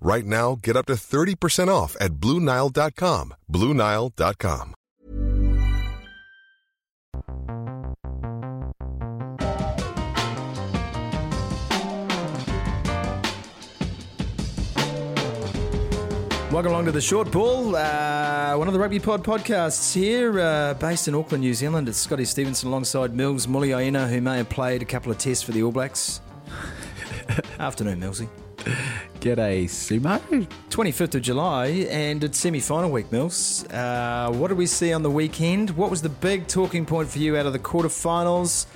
Right now, get up to 30% off at BlueNile.com. BlueNile.com. Welcome along to the Short Ball, uh, one of the Rugby Pod podcasts here, uh, based in Auckland, New Zealand. It's Scotty Stevenson alongside Mils Muliaina, who may have played a couple of tests for the All Blacks. Afternoon, Millsy. G'day, Sumo. 25th of July, and it's semi final week, Mills. Uh, what did we see on the weekend? What was the big talking point for you out of the quarterfinals?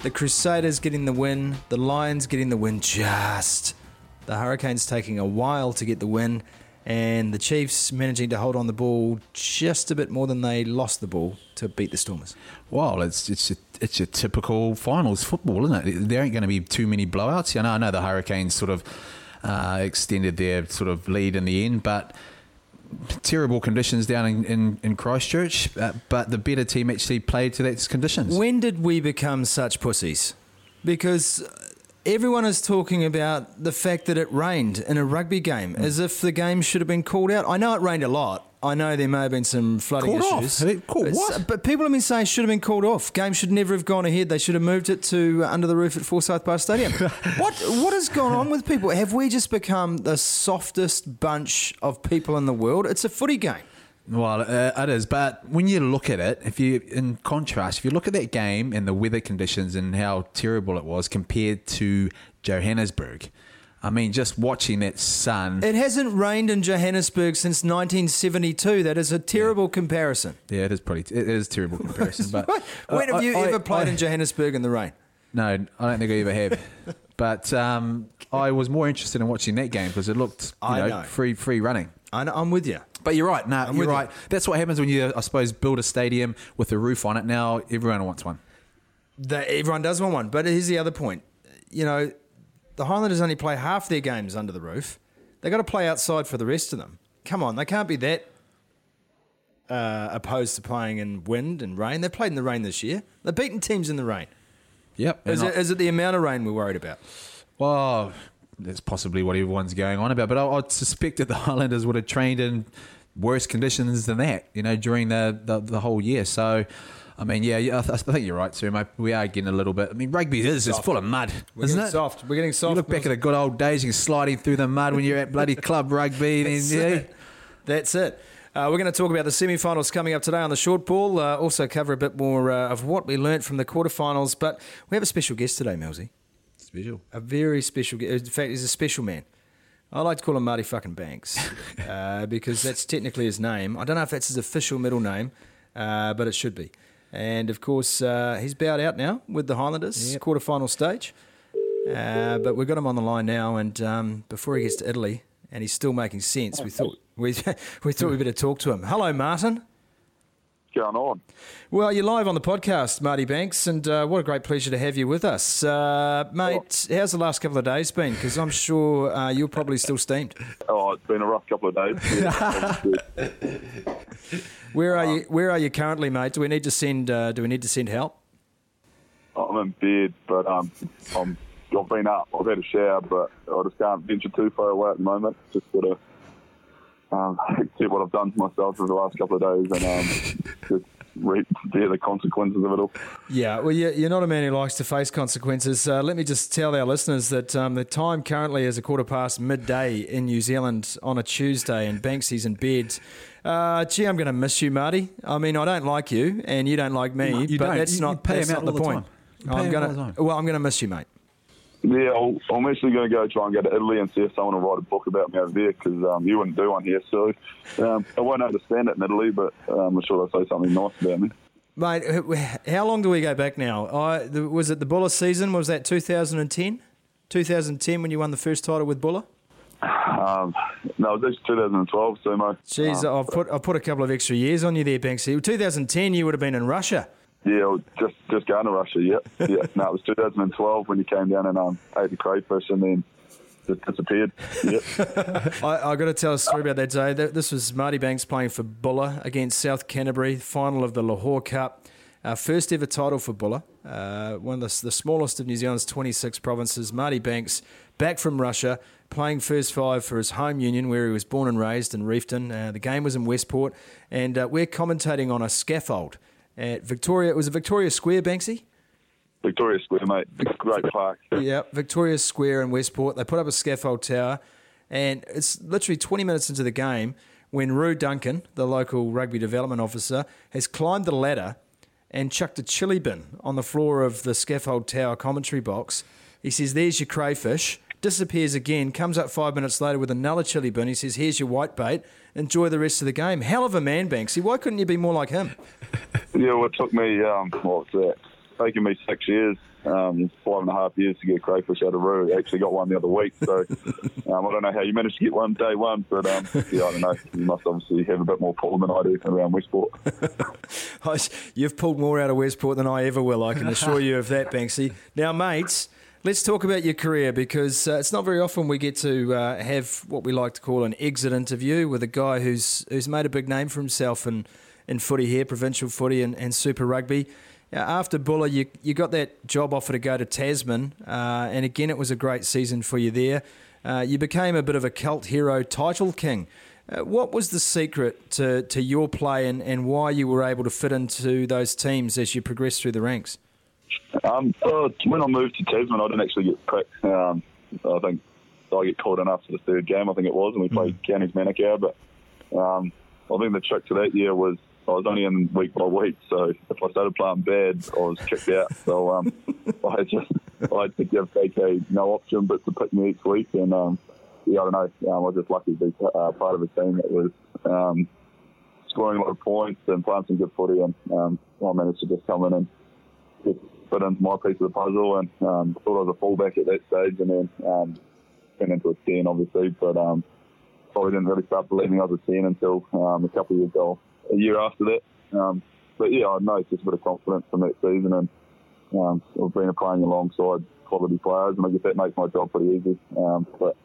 The Crusaders getting the win, the Lions getting the win just. The Hurricanes taking a while to get the win, and the Chiefs managing to hold on the ball just a bit more than they lost the ball to beat the Stormers. Well, it's it's a, it's your typical finals football, isn't it? There ain't going to be too many blowouts. I know, I know the Hurricanes sort of uh, extended their sort of lead in the end, but terrible conditions down in, in, in Christchurch. Uh, but the better team actually played to those conditions. When did we become such pussies? Because everyone is talking about the fact that it rained in a rugby game as if the game should have been called out. I know it rained a lot. I know there may have been some flooding Called issues. Have it called what? But people have been saying it should have been called off. Game should never have gone ahead. They should have moved it to uh, under the roof at Forsyth Bar Stadium. what what has gone on with people? Have we just become the softest bunch of people in the world? It's a footy game. Well, uh, it is. But when you look at it, if you, in contrast, if you look at that game and the weather conditions and how terrible it was compared to Johannesburg, I mean, just watching that sun. It hasn't rained in Johannesburg since 1972. That is a terrible comparison. yeah, it is probably It is a terrible comparison. But when have you I- ever played I- in Johannesburg in the rain? No, I don't think I ever have. but um, I was more interested in watching that game because it looked, you know, know. free free running. I know, I'm with you. But you're right. No, with you're you. right. That's what happens when you, I suppose, build a stadium with a roof on it. Now everyone wants one. That everyone does want one. But here's the other point. You know, the Highlanders only play half their games under the roof. They got to play outside for the rest of them. Come on, they can't be that uh, opposed to playing in wind and rain. They've played in the rain this year. They've beaten teams in the rain. Yep. Is it, it the amount of rain we're worried about? Well, that's possibly what everyone's going on about. But I, I'd suspect that the Highlanders would have trained in worse conditions than that, you know, during the, the, the whole year. So, I mean, yeah, yeah I, th- I think you're right, too, mate. We are getting a little bit. I mean, rugby is it's full of mud, We're isn't getting it? soft. We're getting soft. You look back at the good old days, you're sliding through the mud when you're at bloody club rugby. then, That's yeah. it. That's it. Uh, we're going to talk about the semi-finals coming up today on the short ball. Uh, also cover a bit more uh, of what we learnt from the quarterfinals. But we have a special guest today, Melzy. Special. A very special guest. In fact, he's a special man. I like to call him Marty fucking Banks uh, because that's technically his name. I don't know if that's his official middle name, uh, but it should be. And of course, uh, he's bowed out now with the Highlanders, quarterfinal stage. Uh, but we've got him on the line now, and um, before he gets to Italy, and he's still making sense, we thought we, we thought we better talk to him. Hello, Martin. Going on? Well, you're live on the podcast, Marty Banks, and uh, what a great pleasure to have you with us, uh, mate. How's the last couple of days been? Because I'm sure uh, you're probably still steamed. Oh, it's been a rough couple of days. Where are you? Where are you currently, mate? Do we need to send? Uh, do we need to send help? I'm in bed, but um, I'm, I've been up. I've had a shower, but I just can't venture too far away at the moment. Just sort of um, accept what I've done to myself for the last couple of days and um, just reap bear the consequences of it all. Yeah, well, you're not a man who likes to face consequences. Uh, let me just tell our listeners that um, the time currently is a quarter past midday in New Zealand on a Tuesday, and Banksy's in bed. Uh, gee, I'm going to miss you, Marty. I mean, I don't like you, and you don't like me, You but don't. that's You- not you pay that's him not out the the point. time. I'm gonna, well, I'm going to miss you, mate. Yeah, I'll, I'm actually going to go try and go to Italy and see if someone will write a book about me over there because um, you wouldn't do one here. So um, I won't understand it in Italy, but um, I'm sure they'll say something nice about me. Mate, how long do we go back now? I, the, was it the Buller season? Was that 2010? 2010 when you won the first title with Buller? Um, no, it was actually 2012, Sumo. Jeez, Um, I've put I've put a couple of extra years on you there, Banksy. 2010, you would have been in Russia. Yeah, just just going to Russia. Yep. Yeah. no, it was 2012 when you came down and um, ate the crayfish and then just disappeared. Yep. I, I got to tell a story about that day. This was Marty Banks playing for Buller against South Canterbury, final of the Lochore Cup. Uh, first ever title for Buller, uh, one of the, the smallest of New Zealand's 26 provinces. Marty Banks, back from Russia, playing first five for his home union where he was born and raised in Reefton. Uh, the game was in Westport, and uh, we're commentating on a scaffold at Victoria. It was a Victoria Square, Banksy? Victoria Square, mate. Great park. Yeah, Victoria Square in Westport. They put up a scaffold tower, and it's literally 20 minutes into the game when Rue Duncan, the local rugby development officer, has climbed the ladder and chucked a chili bin on the floor of the scaffold tower commentary box. He says, There's your crayfish. Disappears again, comes up five minutes later with another chili bin. He says, Here's your white bait. Enjoy the rest of the game. Hell of a man, Banksy. Why couldn't you be more like him? Yeah, well, it took me, um, what's that? Taking me six years, um, five and a half years to get crayfish out of Roo. Actually got one the other week, so um, I don't know how you managed to get one day one, but um, yeah, I don't know. You must obviously have a bit more pull than I do around Westport. You've pulled more out of Westport than I ever will, I can assure you of that, Banksy. Now, mates, let's talk about your career because uh, it's not very often we get to uh, have what we like to call an exit interview with a guy who's who's made a big name for himself in, in footy here, provincial footy and, and Super Rugby. Uh, after Buller, you, you got that job offer to go to Tasman, uh, and again, it was a great season for you there. Uh, you became a bit of a cult hero title king. Uh, what was the secret to, to your play and, and why you were able to fit into those teams as you progressed through the ranks? Um, uh, when I moved to Tasman, I didn't actually get picked. Um, I think I get called in after the third game, I think it was, and we played Counties Manukau. But um, I think the trick to that year was I was only in week by week, so if I started playing bad, I was kicked out. So um, I had just I had to give KK no option but to pick me each week, and um, yeah, I don't know. Um, I was just lucky to be uh, part of a team that was um, scoring a lot of points and playing some good footy, and um, I managed to just come in and just fit into my piece of the puzzle and um, thought I was a fullback at that stage and then um, turned into a 10 obviously but um, probably didn't really start believing I was a 10 until um, a couple of years ago, a year after that. Um, but yeah, I know it's just a bit of confidence from that season and um, I've been playing alongside quality players and I guess that makes my job pretty easy. Um, but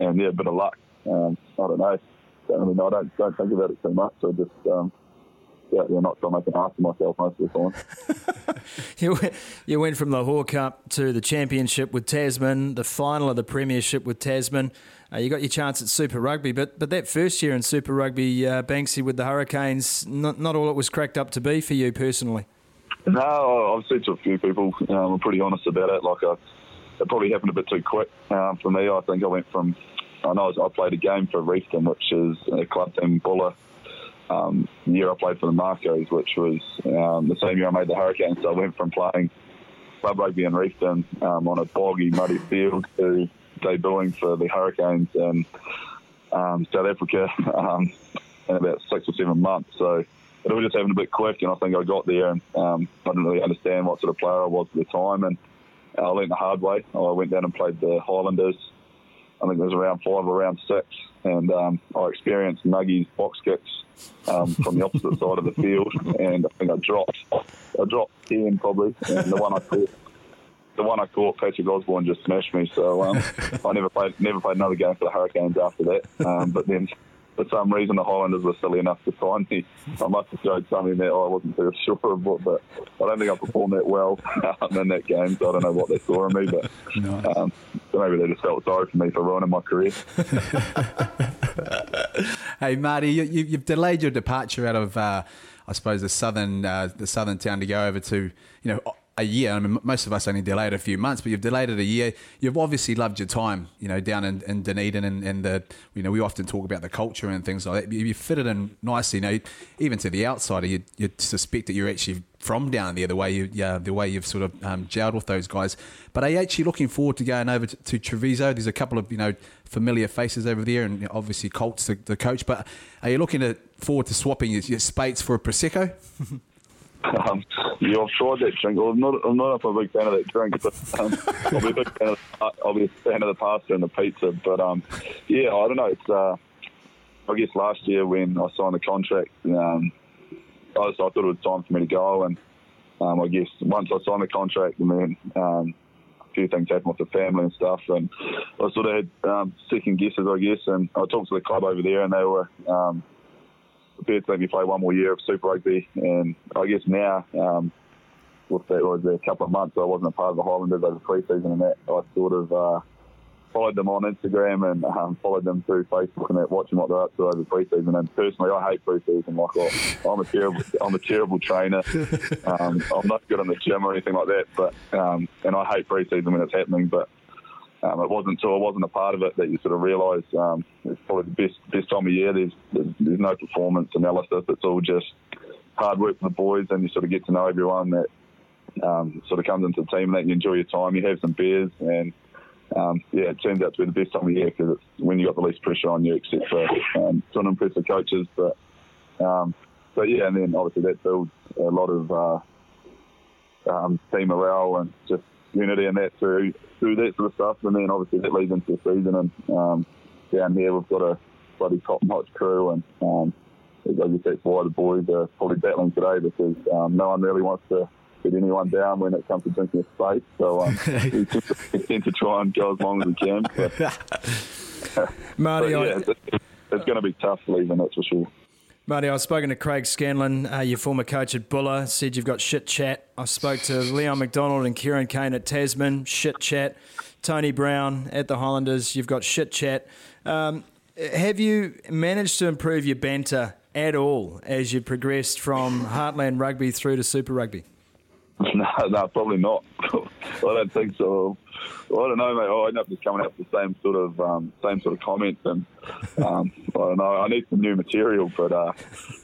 and yeah, a bit of luck. Um, I don't know. Really know. I don't, don't think about it too much. I just um, yeah, yeah, not trying to make an ass of myself most of the time. You went, you went from the Lochore Cup to the Championship with Tasman, the final of the Premiership with Tasman. Uh, you got your chance at Super Rugby, but but that first year in Super Rugby, uh, Banksy with the Hurricanes, not, not all it was cracked up to be for you personally. No, I've said to a few people, um, I'm pretty honest about it. Like, I, it probably happened a bit too quick um, for me. I think I went from, I know I, I played a game for Reefton, which is a club team Buller. Um, the year I played for the Makos, which was um, the same year I made the Hurricanes. So I went from playing club rugby in Reefton um, on a boggy, muddy field to debuting for the Hurricanes in um, South Africa um, in about six or seven months. So it was just having a bit quick, and I think I got there and um, I didn't really understand what sort of player I was at the time, and I learned the hard way. I went down and played the Highlanders. I think it was around five or around six, and um, I experienced Nuggies box kicks um, from the opposite side of the field, and I think I dropped, I dropped ten probably, and the one I caught, the one I caught, Patrick Osborne just smashed me. So um, I never played, never played another game for the Hurricanes after that. Um, but then for some reason the Highlanders were silly enough to sign me. I must have showed something that I wasn't too sure of, what, but I don't think I performed that well um, in that game. So I don't know what they saw in me, but um, so maybe they just felt sorry for me for ruining my career. Hey, Marty, you, you, you've delayed your departure out of uh, I suppose the southern uh, the southern town to go over to you know a year. I mean, most of us only delayed a few months, but you've delayed it a year. You've obviously loved your time, you know, down in, in Dunedin and, and the, you know, we often talk about the culture and things like that. You, you fit it in nicely, you know, even to the outsider, you, you suspect that you're actually from down there, the way you, yeah, the way you've sort of um, with those guys. But are you actually looking forward to going over to, to Treviso? There's a couple of, you know, familiar faces over there, and obviously Colt's the, the coach. But are you looking to, forward to swapping your, your Speight's for a Prosecco? Um, I've tried that drink. Well, I'm not, I'm not a big fan of that drink, but um, I'll be a big fan of, I'll be a fan of the pasta and the pizza. But um, yeah, I don't know. It's uh, I guess last year when I signed the contract, um, I, just, I thought it was time for me to go, and um, I guess once I signed the contract, and then um, a few things happened with the family and stuff, and I sort of had um, second guesses, I guess. And I talked to the club over there, and they were. Um, prepared to let me play one more year of Super Rugby. And I guess now, um, with that was a couple of months, I wasn't a part of the Highlanders over pre-season, and that I sort of uh, followed them on Instagram and um, followed them through Facebook and that, watching what they're up to over pre-season. And personally, I hate pre-season. Like I, I'm a terrible, I'm a terrible trainer. Um, I'm not good in the gym or anything like that. But um, and I hate pre-season when it's happening. But um, it wasn't until I wasn't a part of it that you sort of realise um, it's probably the best best time of year. There's, there's, there's no performance analysis. It's all just hard work for the boys, and you sort of get to know everyone that um, sort of comes into the team, and that you enjoy your time. You have some beers, and um, yeah, it turns out to be the best time of year because it's when you got the least pressure on you, except for um, trying to impress the coaches. But um, but yeah, and then obviously that builds a lot of uh, um, team morale and just unity and that through through that sort of stuff. And then obviously that leads into the season. And um, down here we've got a bloody top notch crew, and um, I guess that's why the boys are probably battling today because um, no one really wants to get anyone down when it comes to drinking a space. So um, we tend to try and go as long as we can. But, Marty, but yeah, I, it's, it's going to be tough leaving, that's for sure. Marty, I've spoken to Craig Scanlon, uh, your former coach at Buller, said you've got shit chat. I spoke to Leon McDonald and Kieran Kane at Tasman, shit chat. Tony Brown at the Highlanders, you've got shit chat. Um, have you managed to improve your banter at all as you progressed from Heartland Rugby through to Super Rugby? No, no, probably not. I don't think so. Well, I don't know, mate. I end up just coming up with the same sort of um, same sort of comments, and um, I don't know. I need some new material, but uh,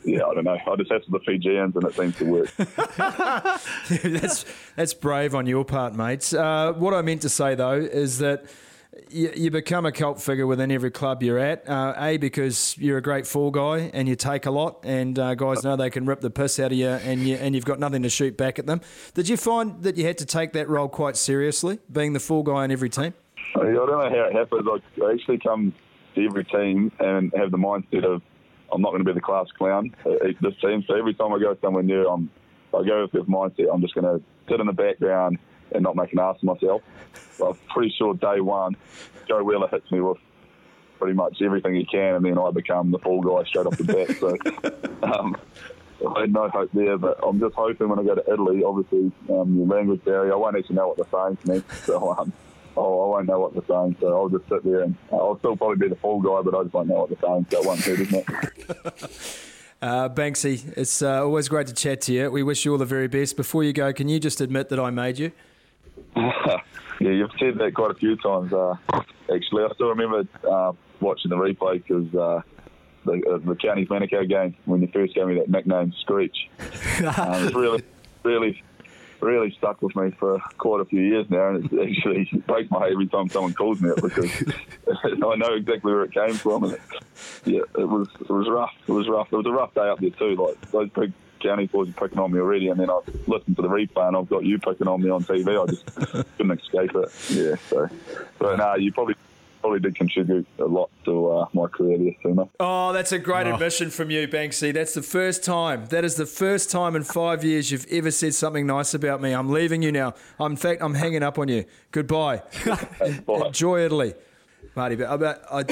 yeah, I don't know. I just have to the Fijians, and it seems to work. that's that's brave on your part, mates. Uh, what I meant to say though is that you, you become a cult figure within every club you're at. Uh, a because you're a great fall guy and you take a lot, and uh, guys know they can rip the piss out of you, and you and you've got nothing to shoot back at them. Did you find that you had to take that role quite seriously, being the fall guy in every team? I don't know how it happens. I actually come to every team and have the mindset of I'm not going to be the class clown at this team. So every time I go somewhere new, I'm I go with this mindset. I'm just going to sit in the background and not make an ass of myself. But I'm pretty sure day one, Joe Wheeler hits me with pretty much everything he can, and then I become the fall guy straight off the bat. So um, I had no hope there, but I'm just hoping when I go to Italy, obviously um, the language barrier, I won't actually know what they're saying to me. So um, oh, I won't know what they're saying. So I'll just sit there and uh, I'll still probably be the fall guy, but I just won't know what they're saying. So it won't hurt, isn't it? Uh, Banksy, it's uh, always great to chat to you. We wish you all the very best. Before you go, can you just admit that I made you? Yeah, you've said that quite a few times. Uh, actually, I still remember uh, watching the replay because uh, the, uh, the County Manukau game when you first gave me that nickname, Screech. um, it's really, really, really stuck with me for quite a few years now, and it actually breaks my heart every time someone calls me it because I know exactly where it came from. And it, yeah, it was it was rough. It was rough. It was a rough day up there too. Like those big county boys are picking on me already, and then I've listened to the replay and I've got you picking on me on TV. I just couldn't escape it. Yeah, so but no, you probably probably did contribute a lot to uh, my career there, Sumo. Oh, that's a great admission from you, Banksy. That's the first time. That is the first time in five years you've ever said something nice about me. I'm leaving you now. I'm, in fact, I'm hanging up on you. Goodbye. Enjoy Italy, Marty. But, but I,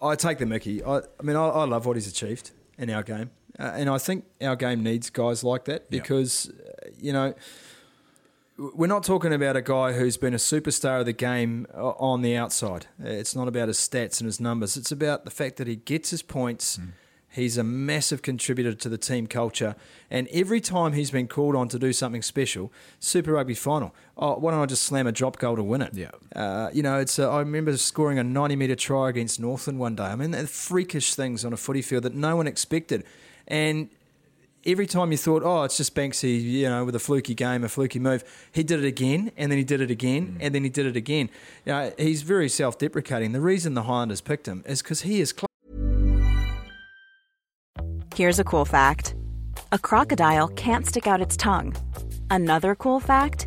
I take the Mickey. I, I mean, I, I love what he's achieved in our game. Uh, and I think our game needs guys like that because, uh, you know, we're not talking about a guy who's been a superstar of the game uh, on the outside. It's not about his stats and his numbers. It's about the fact that he gets his points. He's a massive contributor to the team culture. And every time he's been called on to do something special, Super Rugby final, oh, why don't I just slam a drop goal to win it? Yeah. Uh, you know, it's. A, I remember scoring a 90 metre try against Northland one day. I mean, they're freakish things on a footy field that no one expected. And every time you thought, oh, it's just Banksy, you know, with a fluky game, a fluky move, he did it again, and then he did it again, mm. and then he did it again. You know, he's very self deprecating. The reason the Highlanders picked him is because he is. Cl- Here's a cool fact a crocodile can't stick out its tongue. Another cool fact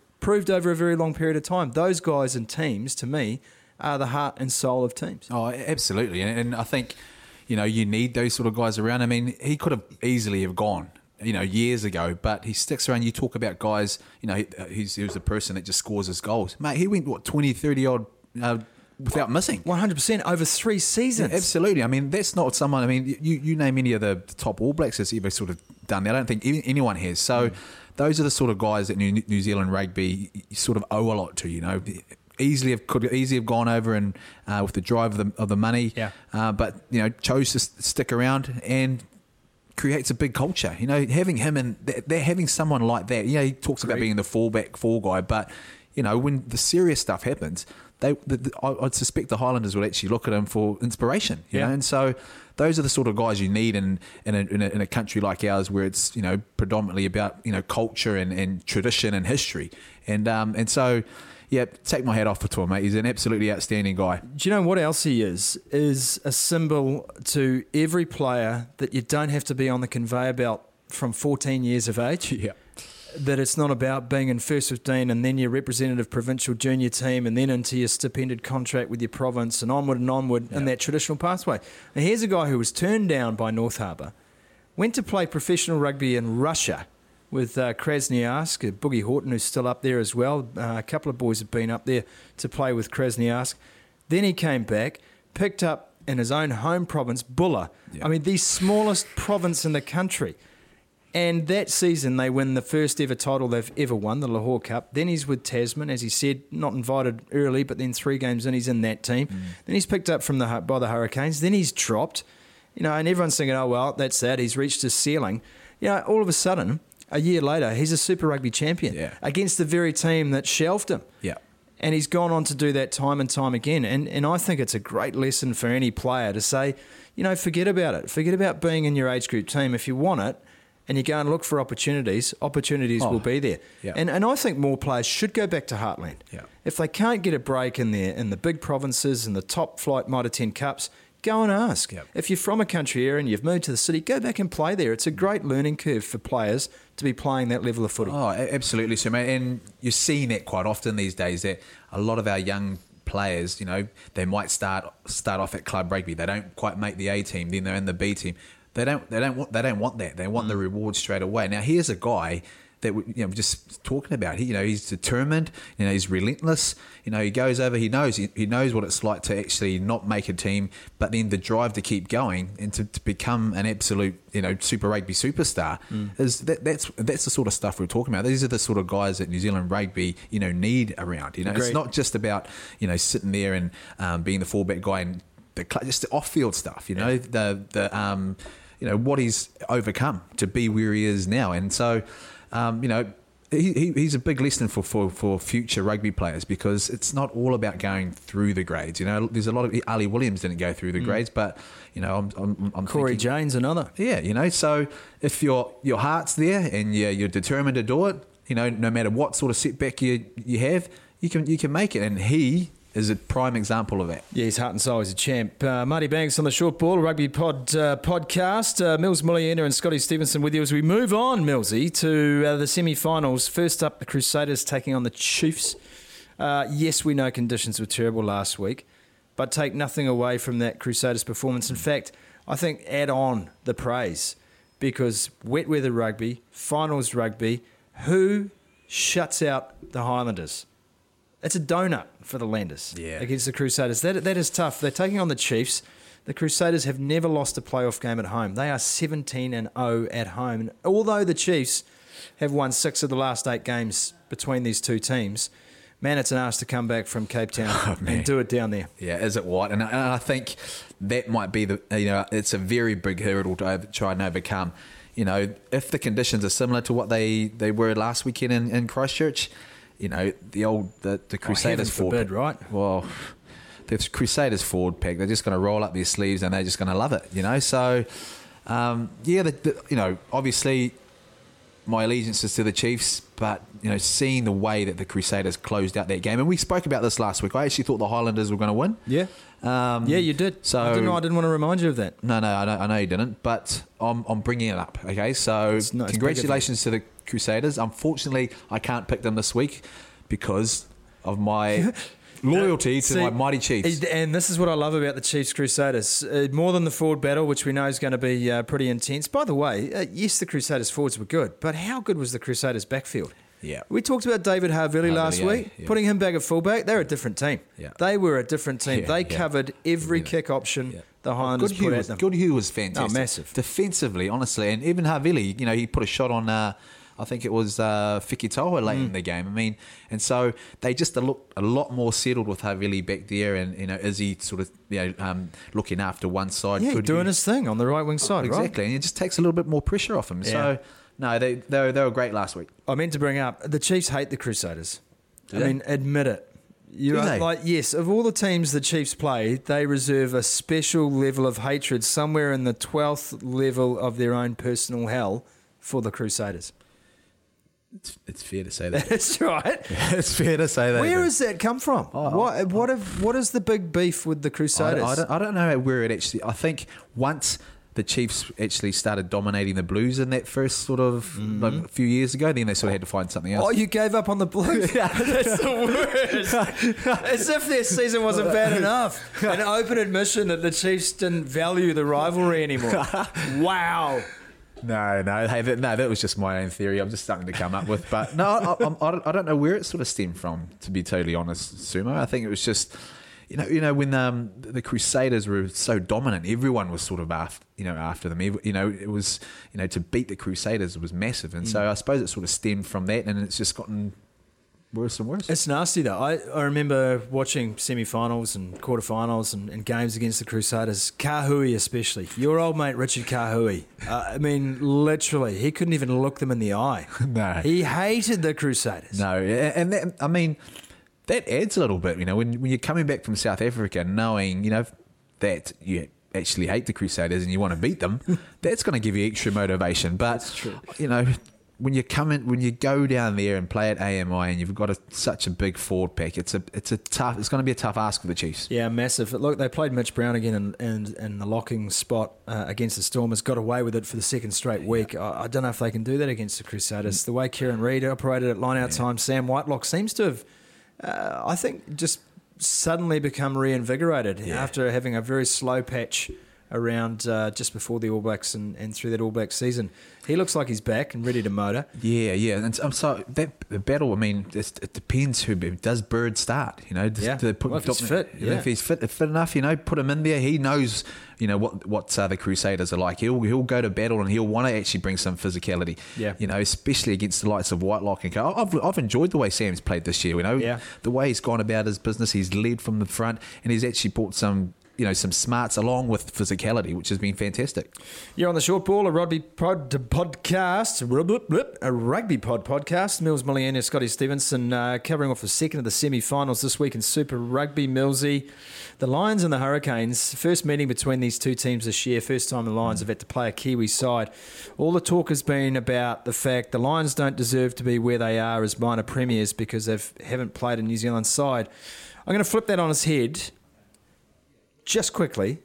Proved over a very long period of time. Those guys and teams, to me, are the heart and soul of teams. Oh, absolutely. And, and I think, you know, you need those sort of guys around. I mean, he could have easily have gone, you know, years ago, but he sticks around. You talk about guys, you know, he, he's, he was the person that just scores his goals. Mate, he went, what, 20, 30 odd uh, without missing. 100% over three seasons. Yeah, absolutely. I mean, that's not someone. I mean, you, you name any of the top All Blacks that's ever sort of done that. I don't think anyone has. So, those are the sort of guys that New, New Zealand rugby sort of owe a lot to. You know, easily have, could easily have gone over and uh, with the drive of the, of the money. Yeah. Uh, but you know, chose to stick around and creates a big culture. You know, having him and they're, having someone like that. You know, he talks about being the fallback fall guy, but you know, when the serious stuff happens, they, the, the, I- I'd suspect the Highlanders would actually look at him for inspiration. You Yeah. know, and so those are the sort of guys you need in in a, in a, in a country like ours, where it's you know predominantly about you know culture and, and tradition and history, and um and so. Yeah, take my hat off for Tor, mate. He's an absolutely outstanding guy. Do you know what else he is? Is a symbol to every player that you don't have to be on the conveyor belt from 14 years of age. Yeah. That it's not about being in first 15 and then your representative provincial junior team and then into your stipended contract with your province and onward and onward in that traditional pathway. And here's a guy who was turned down by North Harbour, went to play professional rugby in Russia with uh, Krasnoyarsk, uh, Boogie Horton, who's still up there as well. Uh, a couple of boys have been up there to play with Krasnoyarsk. Then he came back, picked up in his own home province, Buller. Yeah. I mean, the smallest province in the country. And that season, they win the first ever title they've ever won, the Lochore Cup. Then he's with Tasman, as he said, not invited early, but then three games in, he's in that team. Mm. Then he's picked up from the by the Hurricanes. Then he's dropped, you know, and everyone's thinking, oh well, that's that. He's reached his ceiling. You know, all of a sudden, a year later, he's a Super Rugby champion Yeah. against the very team that shelved him. Yeah. And he's gone on to do that time and time again. And, and I think it's a great lesson for any player to say, you know, forget about it. Forget about being in your age group team. If you want it and you go and look for opportunities, opportunities Oh, will be there. yeah. And, and I think more players should go back to Heartland. Yeah. If they can't get a break in the, in the big provinces and the top flight Mitre 10 Cups, go and ask. Yeah. If you're from a country area and you've moved to the city, go back and play there. It's a great learning curve for players to be playing that level of footy. Oh, absolutely, so mate. And you're seeing it quite often these days. That a lot of our young players, you know, they might start start off at club rugby. They don't quite make the A team. Then they're in the B team. They don't. They don't want. They don't want that. They want the reward straight away. Now here's a guy that we- you know just talking about. He, you know, he's determined. You know, he's relentless. You know, he goes over. He knows. He, he knows what it's like to actually not make a team, but then the drive to keep going and to, to become an absolute, you know, Super Rugby superstar is that, that's that's the sort of stuff we're talking about. These are the sort of guys that New Zealand rugby, you know, need around. You know, it's not just about you know sitting there and um, being the fullback guy and the just the off-field stuff. You know, the the um, you know what he's overcome to be where he is now, and so um, you know. he, he, he's a big lesson for, for, for future rugby players because it's not all about going through the grades. You know, there's a lot of Ali Williams didn't go through the grades, but you know, I'm I'm, I'm Cory thinking, Jane's another. yeah, you know, so if your your heart's there and you're, you're determined to do it, you know, no matter what sort of setback you you have, you can you can make it. And he is a prime example of that. Yeah, his heart and soul. He's a champ. Uh, Marty Banks on the Short Ball Rugby Pod uh, podcast. Uh, Mils Muliaina and Scotty Stevenson with you as we move on, Millsy, to uh, the semi-finals. First up, the Crusaders taking on the Chiefs. Uh, yes, we know conditions were terrible last week, but take nothing away from that Crusaders performance. In fact, I think add on the praise because wet weather rugby, finals rugby, who shuts out the Highlanders? It's a donut for the Landers Yeah. against the Crusaders. That, that is tough. They're taking on the Chiefs. The Crusaders have never lost a playoff game at home. They are 17 and 0 at home. And although the Chiefs have won six of the last eight games between these two teams, man, it's an ask to come back from Cape Town Oh, and do it down there. Yeah, is it what? And I, and I think that might be the you know it's a very big hurdle to over, try and overcome. You know, if the conditions are similar to what they, they were last weekend in, in Christchurch, you know the old the, the Crusaders heaven forward right? Well, the Crusaders forward peg. They're just going to roll up their sleeves and they're just going to love it. You know, so um, yeah, the, the, you know obviously my allegiance is to the Chiefs, but you know, seeing the way that the Crusaders closed out that game, and we spoke about this last week. I actually thought the Highlanders were going to win. Yeah. Um, Yeah, you did. So I didn't, know, I didn't want to remind you of that. No, no, I know, I know you didn't, but I'm, I'm bringing it up. Okay, so it's congratulations to the Crusaders. Unfortunately, I can't pick them this week because of my loyalty to See, my mighty Chiefs. And this is what I love about the Chiefs Crusaders. Uh, more than the forward battle, which we know is going to be uh, pretty intense. By the way, uh, yes, the Crusaders forwards were good, but how good was the Crusaders backfield? Yeah. We talked about David Havili last Havili, week, yeah. putting him back at fullback. They're a different team. Yeah. They were a different team. Yeah, they yeah. covered every Yeah. kick option Yeah. the Highlanders Goodhue put was. Goodhue was fantastic. Oh, massive. Defensively, honestly. And even Havili, you know, he put a shot on, uh, I think it was uh, Fekitoa late Mm. in the game. I mean, and so they just look a lot more settled with Havili back there. And, you know, is he sort of, you know, um, looking after one side? yeah, doing his thing on the right wing side, right? Exactly. And it just takes a little bit more pressure off him. Yeah. So, no, they, they, were, they were great last week. I meant to bring up the Chiefs hate the Crusaders. I they? mean, admit it. You Do know, like yes, of all the teams the Chiefs play, they reserve a special level of hatred somewhere in the twelfth level of their own personal hell for the Crusaders. It's, it's fair to say that. That's right. it's fair to say that. Where has that come from? Oh, what what have, what is the big beef with the Crusaders? don't, I, don't, I don't know where it actually. I think once the Chiefs actually started dominating the Blues in that first sort of mm-hmm. like, a few years ago, then they sort of had to find something else. Oh, you gave up on the Blues? yeah. That's the worst. As if their season wasn't bad enough. An open admission that the Chiefs didn't value the rivalry anymore. Wow. No, no, hey, that, no, that was just my own theory. I'm just starting to come up with, but no, I, I, I, don't, I don't know where it sort of stemmed from. To be totally honest, Sumo, I think it was just, you know, you know, when um, the Crusaders were so dominant, everyone was sort of after, you know, after them. You know, it was, you know, to beat the Crusaders was massive, and so I suppose it sort of stemmed from that, and it's just gotten worse and worse. It's nasty though. I, I remember watching semi-finals and quarterfinals and, and games against the Crusaders. Kahui especially. Your old mate Richard Kahui. Uh, I mean, literally, he couldn't even look them in the eye. No. He hated the Crusaders. No, and that, I mean that adds a little bit. You know, when when you're coming back from South Africa, knowing you know that you actually hate the Crusaders and you want to beat them, that's going to give you extra motivation. But you know. When you come in, when you go down there and play at AMI, and you've got a, such a big forward pack, it's a it's a tough. It's going to be a tough ask for the Chiefs. Yeah, massive. Look, they played Mitch Brown again in, in, in the locking spot uh, against the Stormers. Got away with it for the second straight week. I, I don't know if they can do that against the Crusaders. The way Kieran Read operated at line out time, Sam Whitelock seems to have, uh, I think, just suddenly become reinvigorated after having a very slow patch around uh, just before the All Blacks and, and through that All Blacks season. He looks like he's back and ready to motor. Yeah, yeah, and so, so that the battle. I mean, it depends who does Bird start. You know, does, Yeah. do put, Well, if he's fit, yeah. if he's fit, fit enough, you know, put him in there. He knows, you know, what what uh, the Crusaders are like. He'll he'll go to battle and he'll want to actually bring some physicality. Yeah. you know, especially against the likes of Whitelock and Co. I've I've enjoyed the way Sam's played this year. You know, Yeah. the way he's gone about his business. He's led from the front and he's actually brought some. You know some smarts along with physicality, which has been fantastic. You're on the short ball, a rugby pod podcast, a rugby pod podcast. Mils Muliaina, Scotty Stevenson, uh, covering off the second of the semi-finals this week in Super Rugby. Millsy, the Lions and the Hurricanes, first meeting between these two teams this year. First time the Lions have had to play a Kiwi side. All the talk has been about the fact the Lions don't deserve to be where they are as minor premiers because they haven't played a New Zealand side. I'm going to flip that on its head just quickly,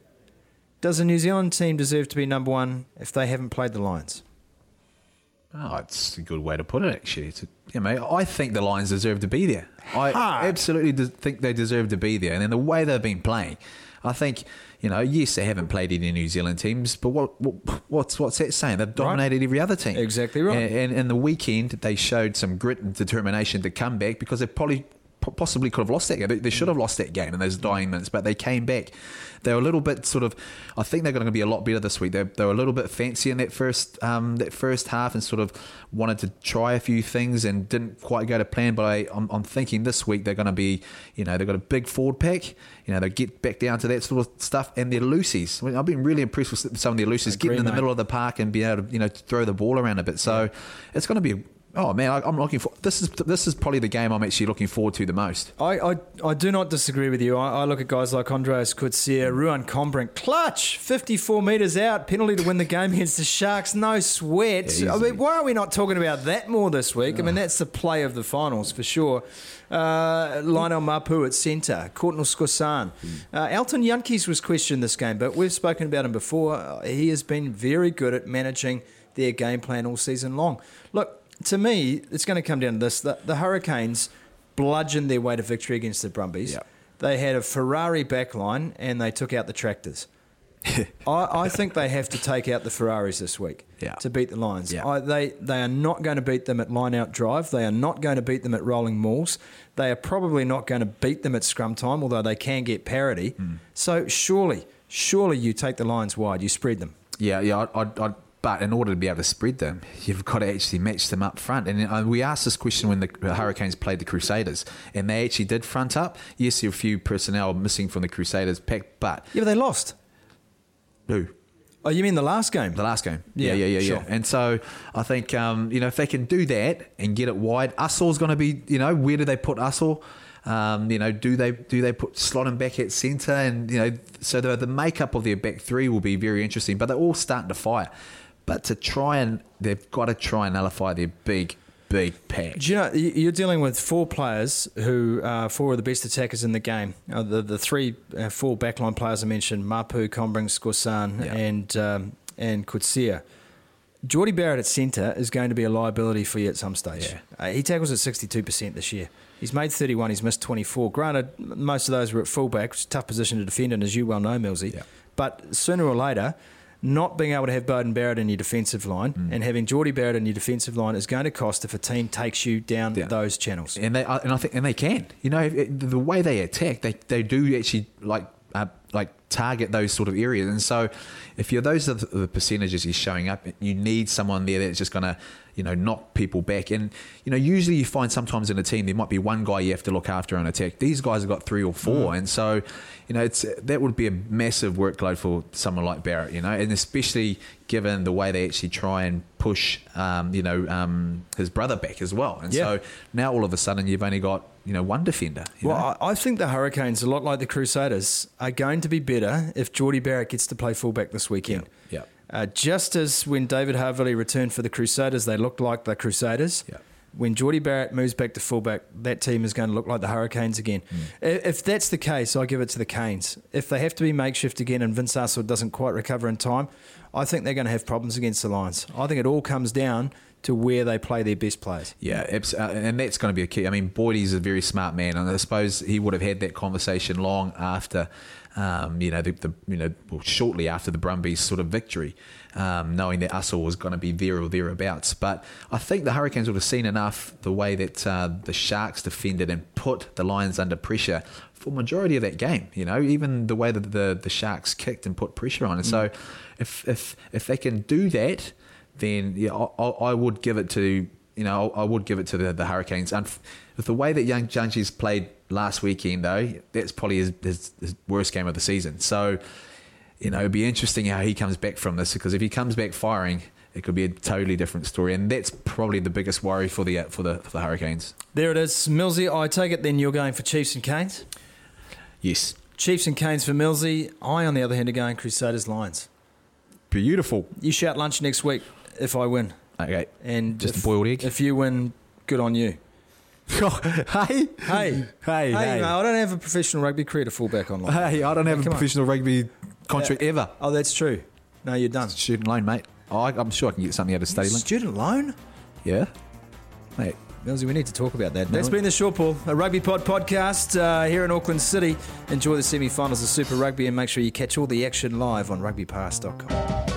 does the New Zealand team deserve to be number one if they haven't played the Lions? Oh, it's a good way to put it, actually. It's a, you know, I think the Lions deserve to be there. I Hard. absolutely think they deserve to be there. And then the way they've been playing, I think, you know, yes, they haven't played any New Zealand teams, but what, what what's what's that saying? They've dominated every other team. Exactly right. And, and in the weekend, they showed some grit and determination to come back because they probably possibly could have lost that game. They, they should have lost that game in those dying minutes, but they came back. They were a little bit sort of. I think they're going to be a lot better this week. They, they were a little bit fancy in that first um, that first half and sort of wanted to try a few things and didn't quite go to plan. But I, I'm, I'm thinking this week they're going to be, you know, they've got a big forward pack. You know, they get back down to that sort of stuff and their loosies. I mean, I've been really impressed with some of their loosies, getting in the mate. middle of the park and being able to, you know, throw the ball around a bit. So it's going to be. Oh man, I, I'm looking for this is this is probably the game I'm actually looking forward to the most. I, I, I do not disagree with you. I, I look at guys like Andries Coetzee, Ruan Combrinck, clutch, 54 metres out, penalty to win the game against the Sharks, no sweat. Yeah, I mean, why are we not talking about that more this week? I mean, that's the play of the finals for sure. Uh, Lionel Mapoe at centre, Courtnall Skosan. Uh, Elton Jantjies was questioned this game, but we've spoken about him before. Uh, He has been very good at managing their game plan all season long. Look, to me, it's going to come down to this. The, the Hurricanes bludgeoned their way to victory against the Brumbies. Yep. They had a Ferrari backline and they took out the tractors. I, I think they have to take out the Ferraris this week Yeah. to beat the Lions. Yeah. I, they they are not going to beat them at line out drive. They are not going to beat them at rolling mauls. They are probably not going to beat them at scrum time, although they can get parity. Hmm. So surely, surely you take the Lions wide, you spread them. Yeah, yeah. I'd, I'd, I'd, but in order to be able to spread them, you've got to actually match them up front. And uh, we asked this question when the Hurricanes played the Crusaders, and they actually did front up. Yes, there were a few personnel missing from the Crusaders pack, but Yeah, but they lost. who? Oh, you mean the last game? The last game. Yeah, Yeah, yeah, yeah, sure. yeah. And so I think, um, you know, if they can do that and get it wide, Aso's going to be, you know, where do they put Aso? Um, you know, do they do they put slot him back at centre? And, you know, so the, the makeup of their back three will be very interesting, but they're all starting to fire. But to try and, they've got to try and nullify their big, big pack. Do you know you- you're dealing with four players who are four of the best attackers in the game? Uh, the the three uh, four backline players I mentioned: Mapoe, Combrinck, Skosan, Yeah. and um, and Coetzee. Jordie Barrett at centre is going to be a liability for you at some stage. Yeah. Uh, he tackles at 62% this year. He's made 31, he's missed 24. Granted, most of those were at fullback, which is a tough position to defend in, as you well know, Millsy. Yeah. But sooner or later, not being able to have Beauden Barrett in your defensive line Mm. and having Jordie Barrett in your defensive line is going to cost if a team takes you down Yeah. those channels. and they and I think and they can. You know, the way they attack, they they do actually like uh, like target those sort of areas. And so, if you're those are the, the percentages he's showing up, you need someone there that's just going to you know knock people back. And you know, usually you find sometimes in a team there might be one guy you have to look after on attack. These guys have got three or four, and so you know it's that would be a massive workload for someone like Barrett. You know, and especially given the way they actually try and push, um, you know, um, his brother back as well. And Yeah. so now all of a sudden you've only got you know one defender. you? Well, I, I think the Hurricanes, a lot like the Crusaders, are going to be better if Jordie Barrett gets to play fullback this weekend. Yeah, Uh, just as when David Havili returned for the Crusaders, they looked like the Crusaders. Yeah. When Jordie Barrett moves back to fullback, that team is going to look like the Hurricanes again. Mm. If that's the case, I give it to the Canes. If they have to be makeshift again and Vince Aso doesn't quite recover in time, I think they're going to have problems against the Lions. I think it all comes down to where they play their best players. Yeah, uh, and that's going to be a key. I mean, Boydie's a very smart man, and I suppose he would have had that conversation long after, um, you know, the, the you know, well, shortly after the Brumbies sort of victory, um, knowing that Aso was going to be there or thereabouts. But I think the Hurricanes would have seen enough the way that uh, the Sharks defended and put the Lions under pressure for majority of that game. You know, even the way that the the Sharks kicked and put pressure on, and so if if if they can do that then yeah, I, I would give it to you know, I, would give it to the, the Hurricanes. And with the way that Young Jantjies played last weekend, though, that's probably his, his, his worst game of the season. So, you know, it'd be interesting how he comes back from this because if he comes back firing, it could be a totally different story, and that's probably the biggest worry for the uh, for the for the Hurricanes. There it is, Millsy. I take it then you're going for Chiefs and Canes. Yes, Chiefs and Canes for Millsy. I, on the other hand, are going Crusaders Lions. beautiful. You shout lunch next week if I win, Okay, and Just a if, boiled egg? If you win, good on you. hey, Hey, hey, hey, hey, mate, I don't have a professional rugby career to fall back on. Like hey! I don't have a Come on. professional rugby contract ever. Oh, that's true. No, you're done. Student loan, mate. Oh, I, I'm sure I can get something out of study link. Student loan. Yeah, mate. Millsy, we need to talk about that. That's been the Short Ball, a rugby pod podcast uh, here in Auckland City. Enjoy the semi finals of Super Rugby and make sure you catch all the action live on rugbypass.com.